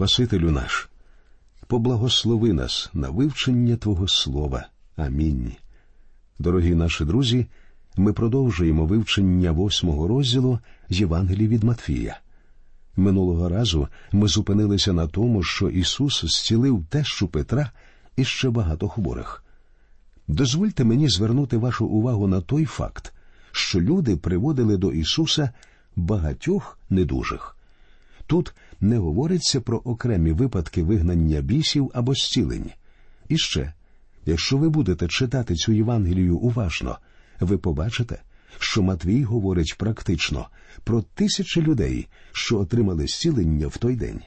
Спасителю наш, поблагослови нас на вивчення Твого Слова. Амінь. Дорогі наші друзі, ми продовжуємо вивчення восьмого розділу Євангелії від Матфія. Минулого разу ми зупинилися на тому, що Ісус зцілив тещу Петра і ще багато хворих. Дозвольте мені звернути вашу увагу на той факт, що люди приводили до Ісуса багатьох недужих. Тут не говориться про окремі випадки вигнання бісів або зцілень. І ще, якщо ви будете читати цю Євангелію уважно, ви побачите, що Матвій говорить практично про тисячі людей, що отримали зцілення в той день.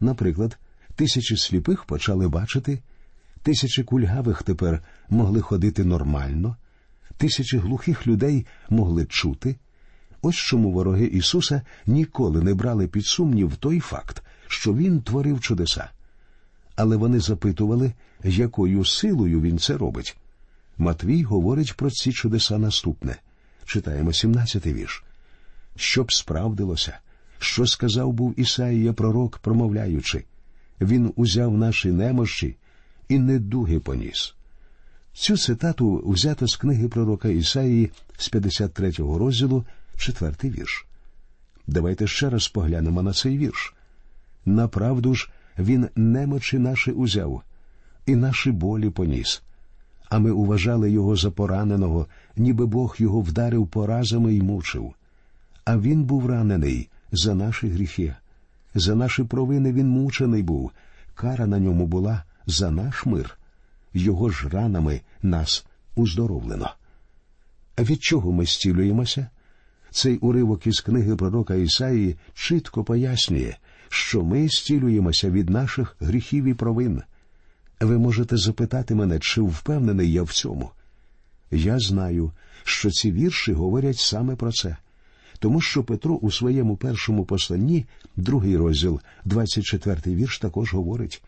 Наприклад, тисячі сліпих почали бачити, тисячі кульгавих тепер могли ходити нормально, тисячі глухих людей могли чути. Ось чому вороги Ісуса ніколи не брали під сумнів той факт, що Він творив чудеса. Але вони запитували, якою силою він це робить. Матвій говорить про ці чудеса наступне. Читаємо 17-й вірш. Щоб справдилося, що сказав був Ісаїя пророк, промовляючи, Він узяв наші немощі і недуги поніс. Цю цитату взято з книги пророка Ісаїї з 53-го розділу, четвертий вірш. Давайте ще раз поглянемо на цей вірш. Направду ж він немочі наші узяв, і наші болі поніс. А ми уважали його за пораненого, ніби Бог його вдарив поразами і мучив. А він був ранений за наші гріхи, за наші провини він мучений був, кара на ньому була за наш мир, його ж ранами нас уздоровлено. А від чого ми зцілюємося? Цей уривок із книги пророка Ісаї чітко пояснює, що ми зцілюємося від наших гріхів і провин. Ви можете запитати мене, чи впевнений я в цьому. Я знаю, що ці вірші говорять саме про це, тому що Петро у своєму першому посланні, другий розділ, 24-й вірш, також говорить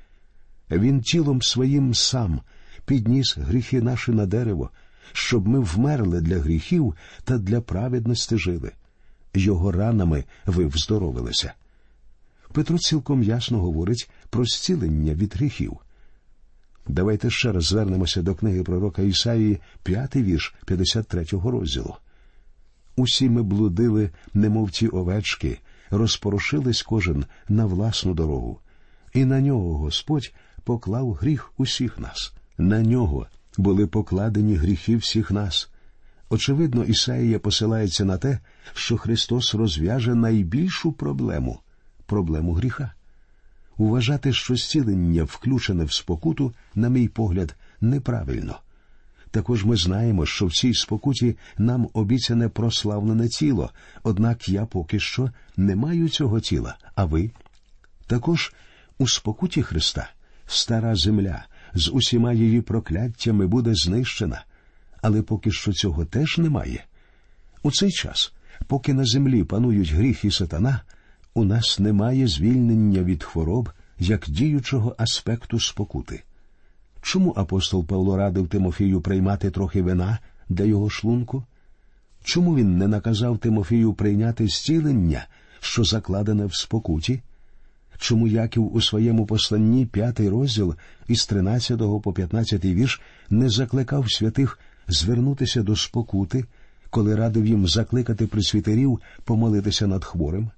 він тілом своїм сам підніс гріхи наші на дерево, щоб ми вмерли для гріхів та для праведності жили. Його ранами ви вздоровилися. Петро цілком ясно говорить про зцілення від гріхів. Давайте ще раз звернемося до книги пророка Ісаїї, п'ятий вірш 53-го розділу. Усі ми блудили, немов ті овечки, розпорошились кожен на власну дорогу, і на нього Господь поклав гріх усіх нас. На нього були покладені гріхи всіх нас. Очевидно, Ісаїя посилається на те, що Христос розв'яже найбільшу проблему проблему гріха. Уважати, що зцілення включене в спокуту, на мій погляд, неправильно. Також ми знаємо, що в цій спокуті нам обіцяне прославлене тіло, однак я поки що не маю цього тіла, а ви? Також у спокуті Христа стара земля з усіма її прокляттями буде знищена, але поки що цього теж немає. У цей час, поки на землі панують гріх і сатана, у нас немає звільнення від хвороб як діючого аспекту спокути. Чому апостол Павло радив Тимофію приймати трохи вина для його шлунку? Чому він не наказав Тимофію прийняти зцілення, що закладене в спокуті? Чому Яків у своєму посланні п'ятий розділ із 13 по 15 вірш не закликав святих звернутися до спокути, коли радив їм закликати присвітерів помолитися над хворим?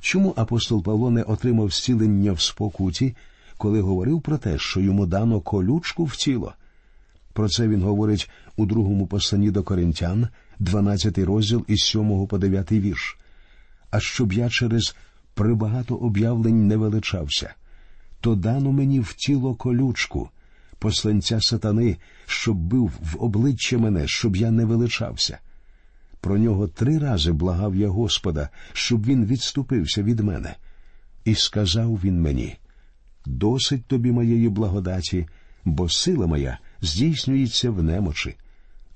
Чому апостол Павло не отримав зцілення в спокуті, коли говорив про те, що йому дано колючку в тіло? Про це він говорить у другому посланні до коринтян, 12 розділ із 7 по 9 вірш. А щоб я через прибагато об'явлень не величався, то дано мені в тіло колючку, посланця сатани, щоб бив в обличчя мене, щоб я не величався. Про нього три рази благав я Господа, щоб він відступився від мене. І сказав він мені досить тобі моєї благодаті, бо сила моя здійснюється в немочі.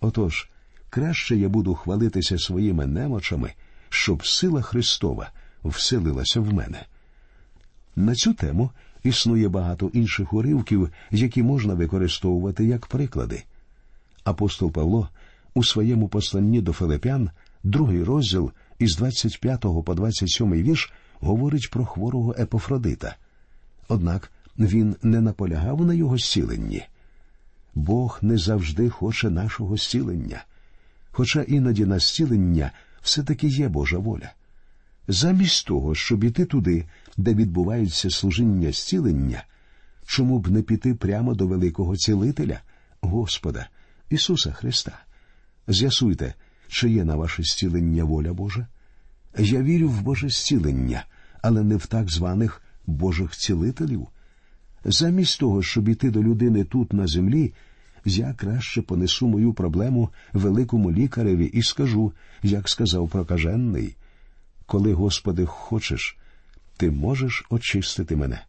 Отож, краще я буду хвалитися своїми немочами, щоб сила Христова вселилася в мене. На цю тему існує багато інших уривків, які можна використовувати як приклади. Апостол Павло у своєму посланні до Филипян, другий розділ із 25 по 27 вірш говорить про хворого Епофродита. Однак він не наполягав на його зціленні. Бог не завжди хоче нашого зцілення, хоча іноді на зцілення все таки є Божа воля. Замість того, щоб іти туди, де відбувається служіння зцілення, чому б не піти прямо до великого цілителя, Господа, Ісуса Христа? З'ясуйте, чи є на ваше зцілення воля Божа? Я вірю в Боже зцілення, але не в так званих Божих цілителів. Замість того, щоб іти до людини тут на землі, я краще понесу мою проблему великому лікареві і скажу, як сказав прокажений. Коли, Господи, хочеш, ти можеш очистити мене.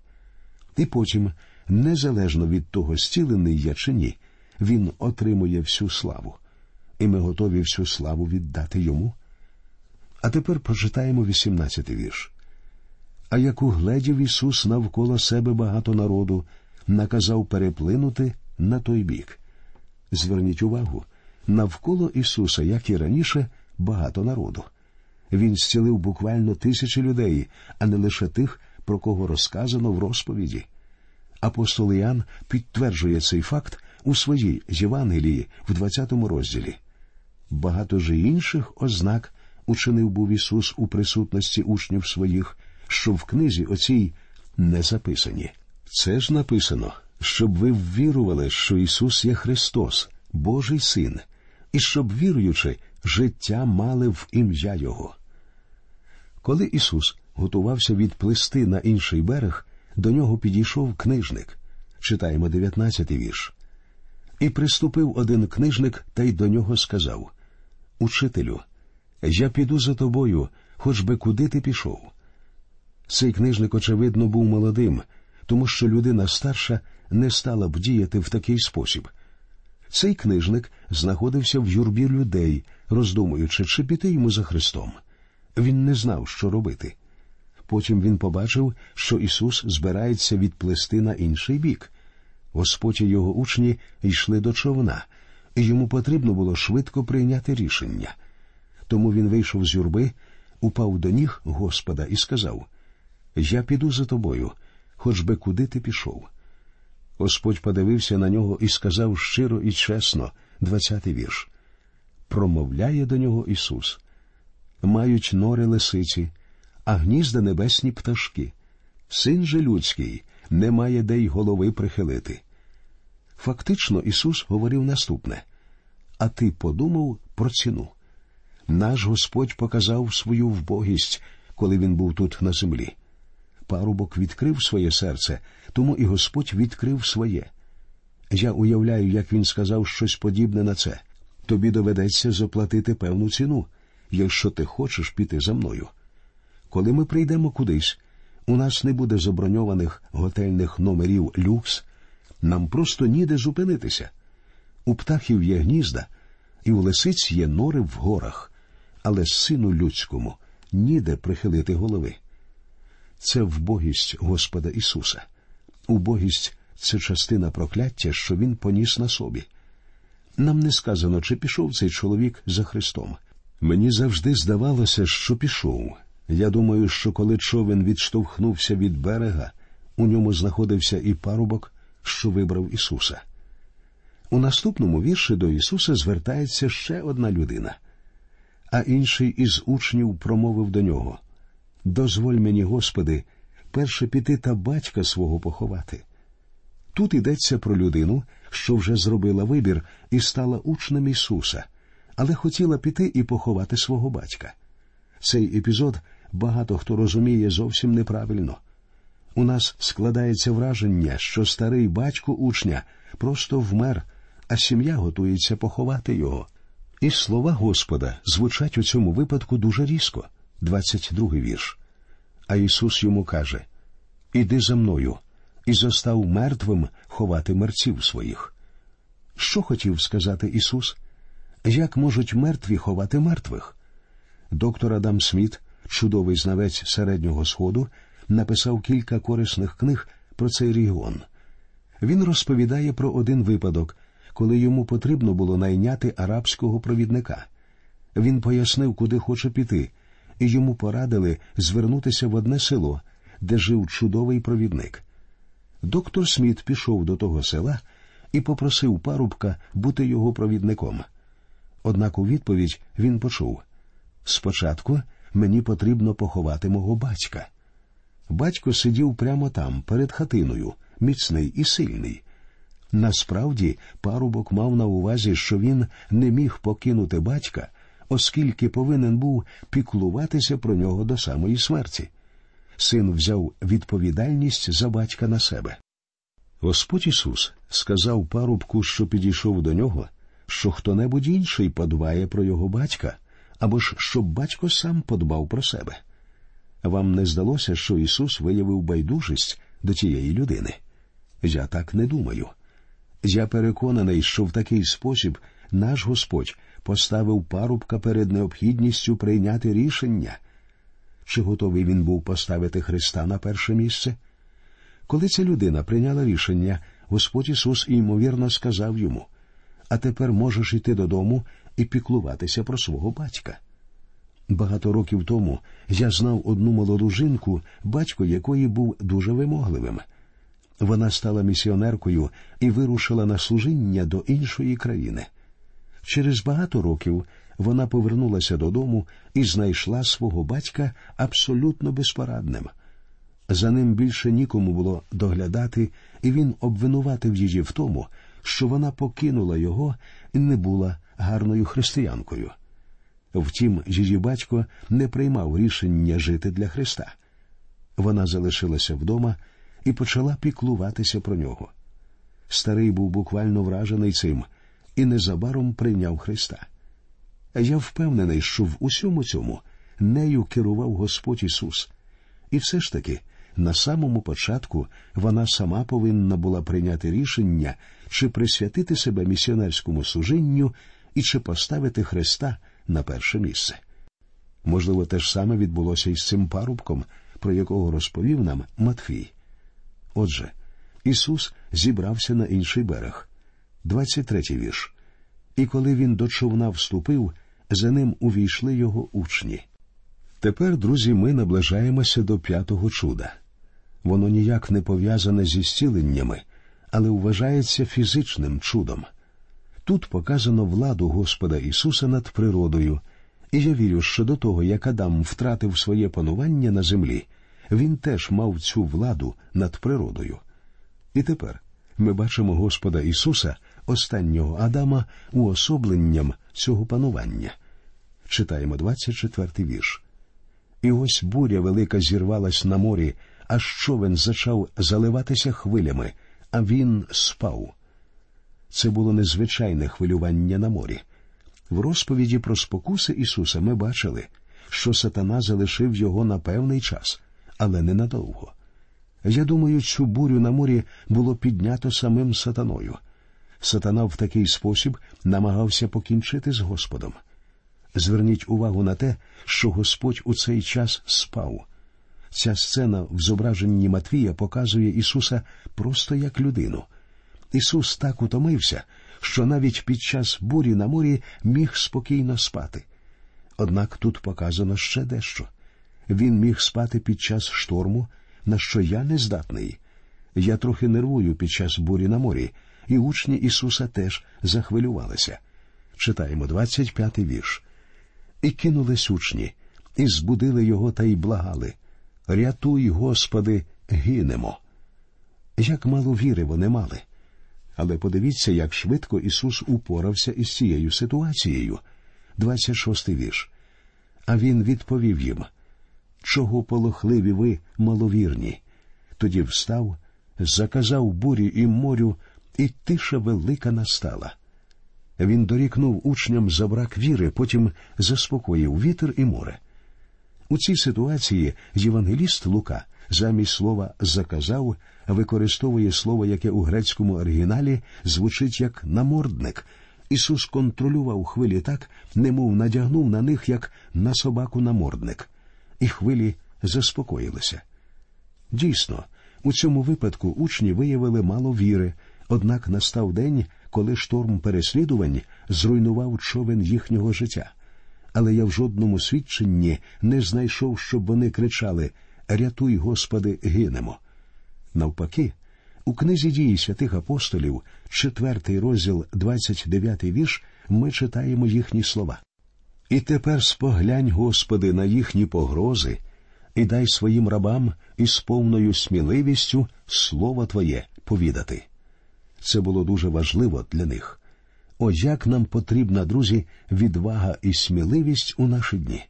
І потім, незалежно від того, зцілений я чи ні, він отримує всю славу, і ми готові всю славу віддати йому. А тепер прочитаємо 18-й вірш. А як угледів Ісус навколо себе багато народу, наказав переплинути на той бік. Зверніть увагу, навколо Ісуса, як і раніше, багато народу. Він зцілив буквально тисячі людей, а не лише тих, про кого розказано в розповіді. Апостол Іоанн підтверджує цей факт у своїй Євангелії в 20 розділі. Багато ж інших ознак учинив був Ісус у присутності учнів своїх, що в книзі оцій не записані. Це ж написано, щоб ви ввірували, що Ісус є Христос, Божий Син, і щоб, віруючи, життя мали в ім'я Його. Коли Ісус готувався відплисти на інший берег, до нього підійшов книжник. Читаємо 19-й вірш. І приступив один книжник та й до нього сказав Учителю, я піду за тобою, хоч би куди ти пішов. Цей книжник, очевидно, був молодим, тому що людина старша не стала б діяти в такий спосіб. Цей книжник знаходився в юрбі людей, роздумуючи, чи піти йому за Христом. Він не знав, що робити. Потім він побачив, що Ісус збирається відплести на інший бік. Господь і його учні йшли до човна, і йому потрібно було швидко прийняти рішення. Тому він вийшов з юрби, упав до ніг Господа і сказав Я піду за тобою, хоч би куди ти пішов. Господь подивився на нього і сказав щиро і чесно, двадцятий вірш. Промовляє до нього Ісус. Мають нори лисиці, а гнізда небесні пташки. Син же людський не має де й голови прихилити. Фактично Ісус говорив наступне А ти подумав про ціну. Наш Господь показав свою вбогість, коли він був тут на землі. Парубок відкрив своє серце, тому і Господь відкрив своє. Я уявляю, як він сказав щось подібне на це. Тобі доведеться заплатити певну ціну, якщо ти хочеш піти за мною. Коли ми прийдемо кудись, у нас не буде заброньованих готельних номерів люкс, нам просто ніде зупинитися. У птахів є гнізда, і у лисиць є нори в горах, але сину людському ніде прихилити голови. Це вбогість Господа Ісуса. Убогість це частина прокляття, що Він поніс на собі. Нам не сказано, чи пішов цей чоловік за Христом. Мені завжди здавалося, що пішов. Я думаю, що коли човен відштовхнувся від берега, у ньому знаходився і парубок, що вибрав Ісуса. У наступному вірші до Ісуса звертається ще одна людина, а інший із учнів промовив до нього Дозволь мені, Господи, перше піти та батька свого поховати. Тут йдеться про людину, що вже зробила вибір і стала учнем Ісуса, але хотіла піти і поховати свого батька. Цей епізод багато хто розуміє зовсім неправильно. У нас складається враження, що старий батько учня просто вмер, а сім'я готується поховати його. І слова Господа звучать у цьому випадку дуже різко. 22 вірш. А Ісус йому каже Іди за мною, і зостав мертвим ховати мерців своїх. Що хотів сказати Ісус? Як можуть мертві ховати мертвих? Доктор Адам Сміт, чудовий знавець середнього сходу, написав кілька корисних книг про цей регіон. Він розповідає про один випадок, коли йому потрібно було найняти арабського провідника. Він пояснив, куди хоче піти, і йому порадили звернутися в одне село, де жив чудовий провідник. Доктор Сміт пішов до того села і попросив парубка бути його провідником. Однак у відповідь він почув спочатку мені потрібно поховати мого батька. Батько сидів прямо там, перед хатиною, міцний і сильний. Насправді, парубок мав на увазі, що він не міг покинути батька, оскільки повинен був піклуватися про нього до самої смерті. Син взяв відповідальність за батька на себе. Господь Ісус сказав парубку, що підійшов до нього, що хто небудь інший подбає про його батька, або ж щоб батько сам подбав про себе. Вам не здалося, що Ісус виявив байдужість до тієї людини? Я так не думаю. Я переконаний, що в такий спосіб наш Господь поставив парубка перед необхідністю прийняти рішення. Чи готовий він був поставити Христа на перше місце? Коли ця людина прийняла рішення, Господь Ісус ймовірно сказав йому А тепер можеш йти додому і піклуватися про свого батька. Багато років тому я знав одну молоду жінку, батько якої був дуже вимогливим. Вона стала місіонеркою і вирушила на служіння до іншої країни. Через багато років вона повернулася додому і знайшла свого батька абсолютно безпорадним. За ним більше нікому було доглядати, і він обвинуватив її в тому, що вона покинула його і не була гарною християнкою. Втім, її батько не приймав рішення жити для Христа. Вона залишилася вдома і почала піклуватися про нього. Старий був буквально вражений цим і незабаром прийняв Христа. Я впевнений, що в усьому цьому нею керував Господь Ісус. І все ж таки, на самому початку вона сама повинна була прийняти рішення, чи присвятити себе місіонерському служінню і чи поставити Христа на перше місце. Можливо, те ж саме відбулося і з цим парубком, про якого розповів нам Матфій. Отже, Ісус зібрався на інший берег. 23-й вірш. І коли він до човна вступив, за ним увійшли його учні. Тепер, друзі, ми наближаємося до п'ятого чуда. Воно ніяк не пов'язане зі зціленнями, але вважається фізичним чудом. Тут показано владу Господа Ісуса над природою, і я вірю, що до того, як Адам втратив своє панування на землі, він теж мав цю владу над природою. І тепер ми бачимо Господа Ісуса, останнього Адама, уособленням цього панування. Читаємо 24-й вірш. І ось буря велика зірвалась на морі, аж човен зачав заливатися хвилями, а він спав. Це було незвичайне хвилювання на морі. В розповіді про спокуси Ісуса ми бачили, що сатана залишив його на певний час, але ненадовго. Я думаю, цю бурю на морі було піднято самим сатаною. Сатана в такий спосіб намагався покінчити з Господом. Зверніть увагу на те, що Господь у цей час спав. Ця сцена в зображенні Матвія показує Ісуса просто як людину. Ісус так утомився, що навіть під час бурі на морі міг спокійно спати. Однак тут показано ще дещо він міг спати під час шторму, на що я не здатний. Я трохи нервую під час бурі на морі, і учні Ісуса теж захвилювалися. Читаємо 25-й вірш. І кинулись учні, і збудили його та й благали. Рятуй, Господи, гинемо. Як мало віри вони мали. Але подивіться, як швидко Ісус упорався із цією ситуацією. 26-й вірш. А він відповів їм Чого полохливі ви, маловірні? Тоді встав, заказав бурі і морю, і тиша велика настала. Він дорікнув учням за брак віри, потім заспокоїв вітер і море. У цій ситуації євангеліст Лука замість слова заказав використовує слово, яке у грецькому оригіналі звучить як намордник. Ісус контролював хвилі так, немов надягнув на них як на собаку намордник, і хвилі заспокоїлися. Дійсно, у цьому випадку учні виявили мало віри, однак настав день, коли шторм переслідувань зруйнував човен їхнього життя. Але я в жодному свідченні не знайшов, щоб вони кричали Рятуй, Господи, гинемо. Навпаки, У книзі дії святих апостолів, четвертий розділ, 29 вірш, ми читаємо їхні слова. І тепер споглянь, Господи, на їхні погрози, і дай своїм рабам із повною сміливістю слово Твоє повідати. Це було дуже важливо для них. О, як нам потрібна, друзі, відвага і сміливість у наші дні.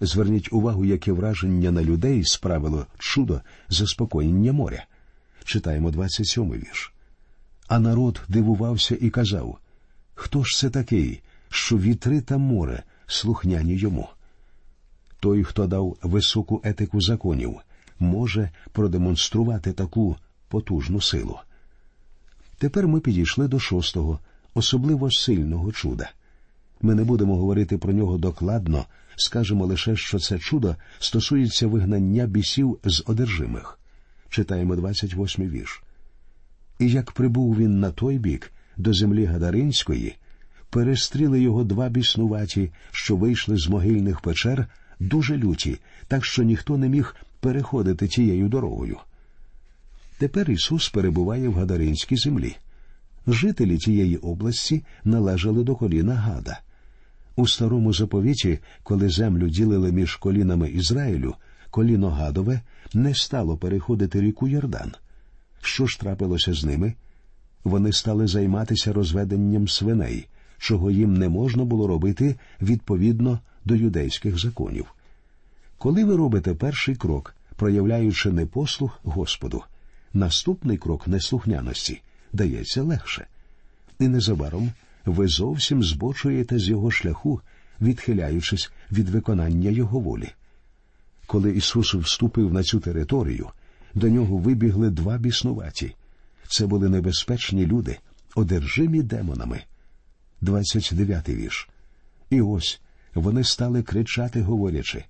Зверніть увагу, яке враження на людей справило чудо заспокоєння моря. Читаємо 27-й вірш. А народ дивувався і казав Хто ж це такий, що вітри та море слухняні йому? Той, хто дав високу етику законів, може продемонструвати таку потужну силу. Тепер ми підійшли до шостого, особливо сильного чуда. Ми не будемо говорити про нього докладно, скажемо лише, що це чудо стосується вигнання бісів з одержимих. Читаємо 28-й вірш. І як прибув він на той бік, до землі Гадаринської, перестріли його два біснуваті, що вийшли з могильних печер, дуже люті, так що ніхто не міг переходити тією дорогою. Тепер Ісус перебуває в Гадаринській землі. Жителі тієї області належали до коліна Гада. У старому заповіті, коли землю ділили між колінами Ізраїлю, коліно Гадове не стало переходити ріку Йордан. Що ж трапилося з ними? Вони стали займатися розведенням свиней, чого їм не можна було робити відповідно до юдейських законів. Коли ви робите перший крок, проявляючи непослух Господу, наступний крок неслухняності дається легше. І незабаром ви зовсім збочуєте з його шляху, відхиляючись від виконання його волі. Коли Ісус вступив на цю територію, до нього вибігли два біснуваті. Це були небезпечні люди, одержимі демонами. 29 вірш. І ось вони стали кричати, говорячи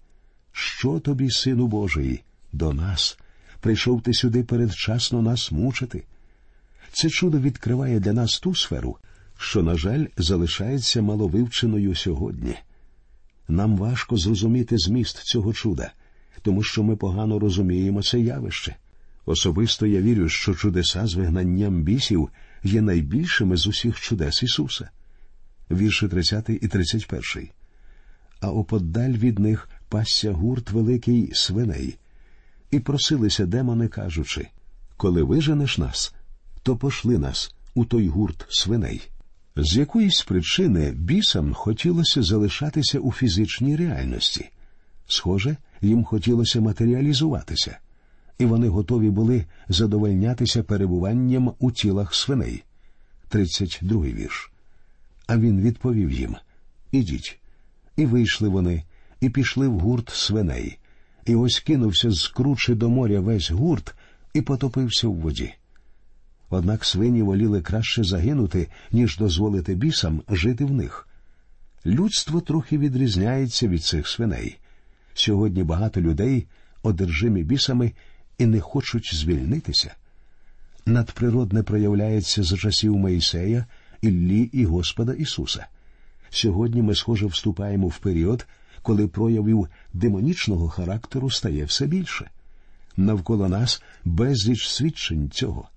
Що тобі, сину Божий, до нас? Прийшов ти сюди передчасно нас мучити. Це чудо відкриває для нас ту сферу, що, на жаль, залишається маловивченою сьогодні. Нам важко зрозуміти зміст цього чуда, тому що ми погано розуміємо це явище. Особисто я вірю, що чудеса з вигнанням бісів є найбільшими з усіх чудес Ісуса. Вірші 30 і 31. А оподаль від них пасся гурт великий свиней, і просилися демони, кажучи Коли виженеш нас, то пошли нас у той гурт свиней. З якоїсь причини бісам хотілося залишатися у фізичній реальності. Схоже, їм хотілося матеріалізуватися, і вони готові були задовольнятися перебуванням у тілах свиней. 32 вірш. А він відповів їм Ідіть. І вийшли вони, і пішли в гурт свиней, і ось кинувся з кручі до моря весь гурт і потопився в воді. Однак свині воліли краще загинути, ніж дозволити бісам жити в них. Людство трохи відрізняється від цих свиней. Сьогодні багато людей одержимі бісами і не хочуть звільнитися. Надприродне проявляється за часів Моїсея, Іллі і Господа Ісуса. Сьогодні ми, схоже, вступаємо в період, коли проявів демонічного характеру стає все більше. Навколо нас безліч свідчень цього.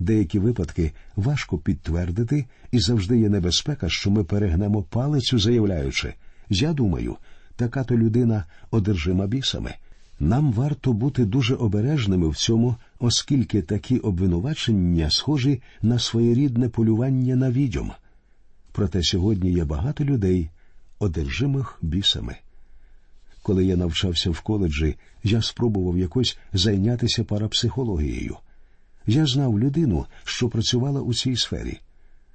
Деякі випадки важко підтвердити, і завжди є небезпека, що ми перегнемо палицю, заявляючи Я думаю, така то людина одержима бісами. Нам варто бути дуже обережними в цьому, оскільки такі обвинувачення схожі на своєрідне полювання на відьом. Проте сьогодні є багато людей, одержимих бісами. Коли я навчався в коледжі, я спробував якось зайнятися парапсихологією. Я знав людину, що працювала у цій сфері.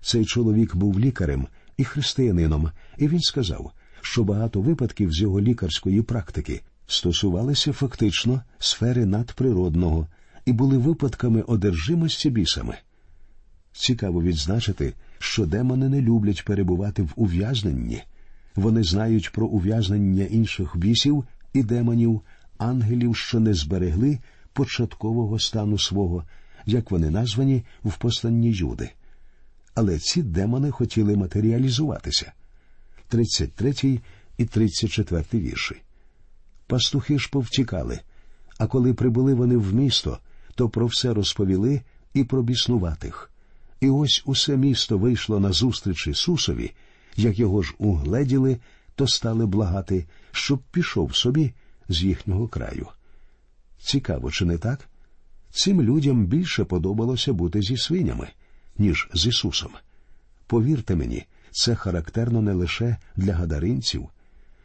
Цей чоловік був лікарем і християнином, і він сказав, що багато випадків з його лікарської практики стосувалися фактично сфери надприродного і були випадками одержимості бісами. Цікаво відзначити, що демони не люблять перебувати в ув'язненні. Вони знають про ув'язнення інших бісів і демонів, ангелів, що не зберегли початкового стану свого, як вони названі в посланні Юди. Але ці демони хотіли матеріалізуватися. 33 і 34 вірші. Пастухи ж повтікали, а коли прибули вони в місто, то про все розповіли і про біснуватих. І ось усе місто вийшло на зустріч Ісусові, як його ж угледіли, то стали благати, щоб пішов собі з їхнього краю. Цікаво, чи не так? Цим людям більше подобалося бути зі свинями, ніж з Ісусом. Повірте мені, це характерно не лише для гадаринців.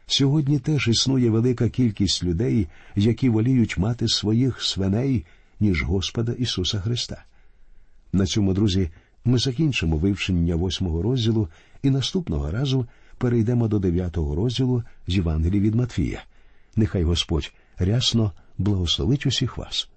Сьогодні теж існує велика кількість людей, які воліють мати своїх свиней, ніж Господа Ісуса Христа. На цьому, друзі, ми закінчимо вивчення восьмого розділу і наступного разу перейдемо до дев'ятого розділу з Євангелії від Матфія. Нехай Господь рясно благословить усіх вас.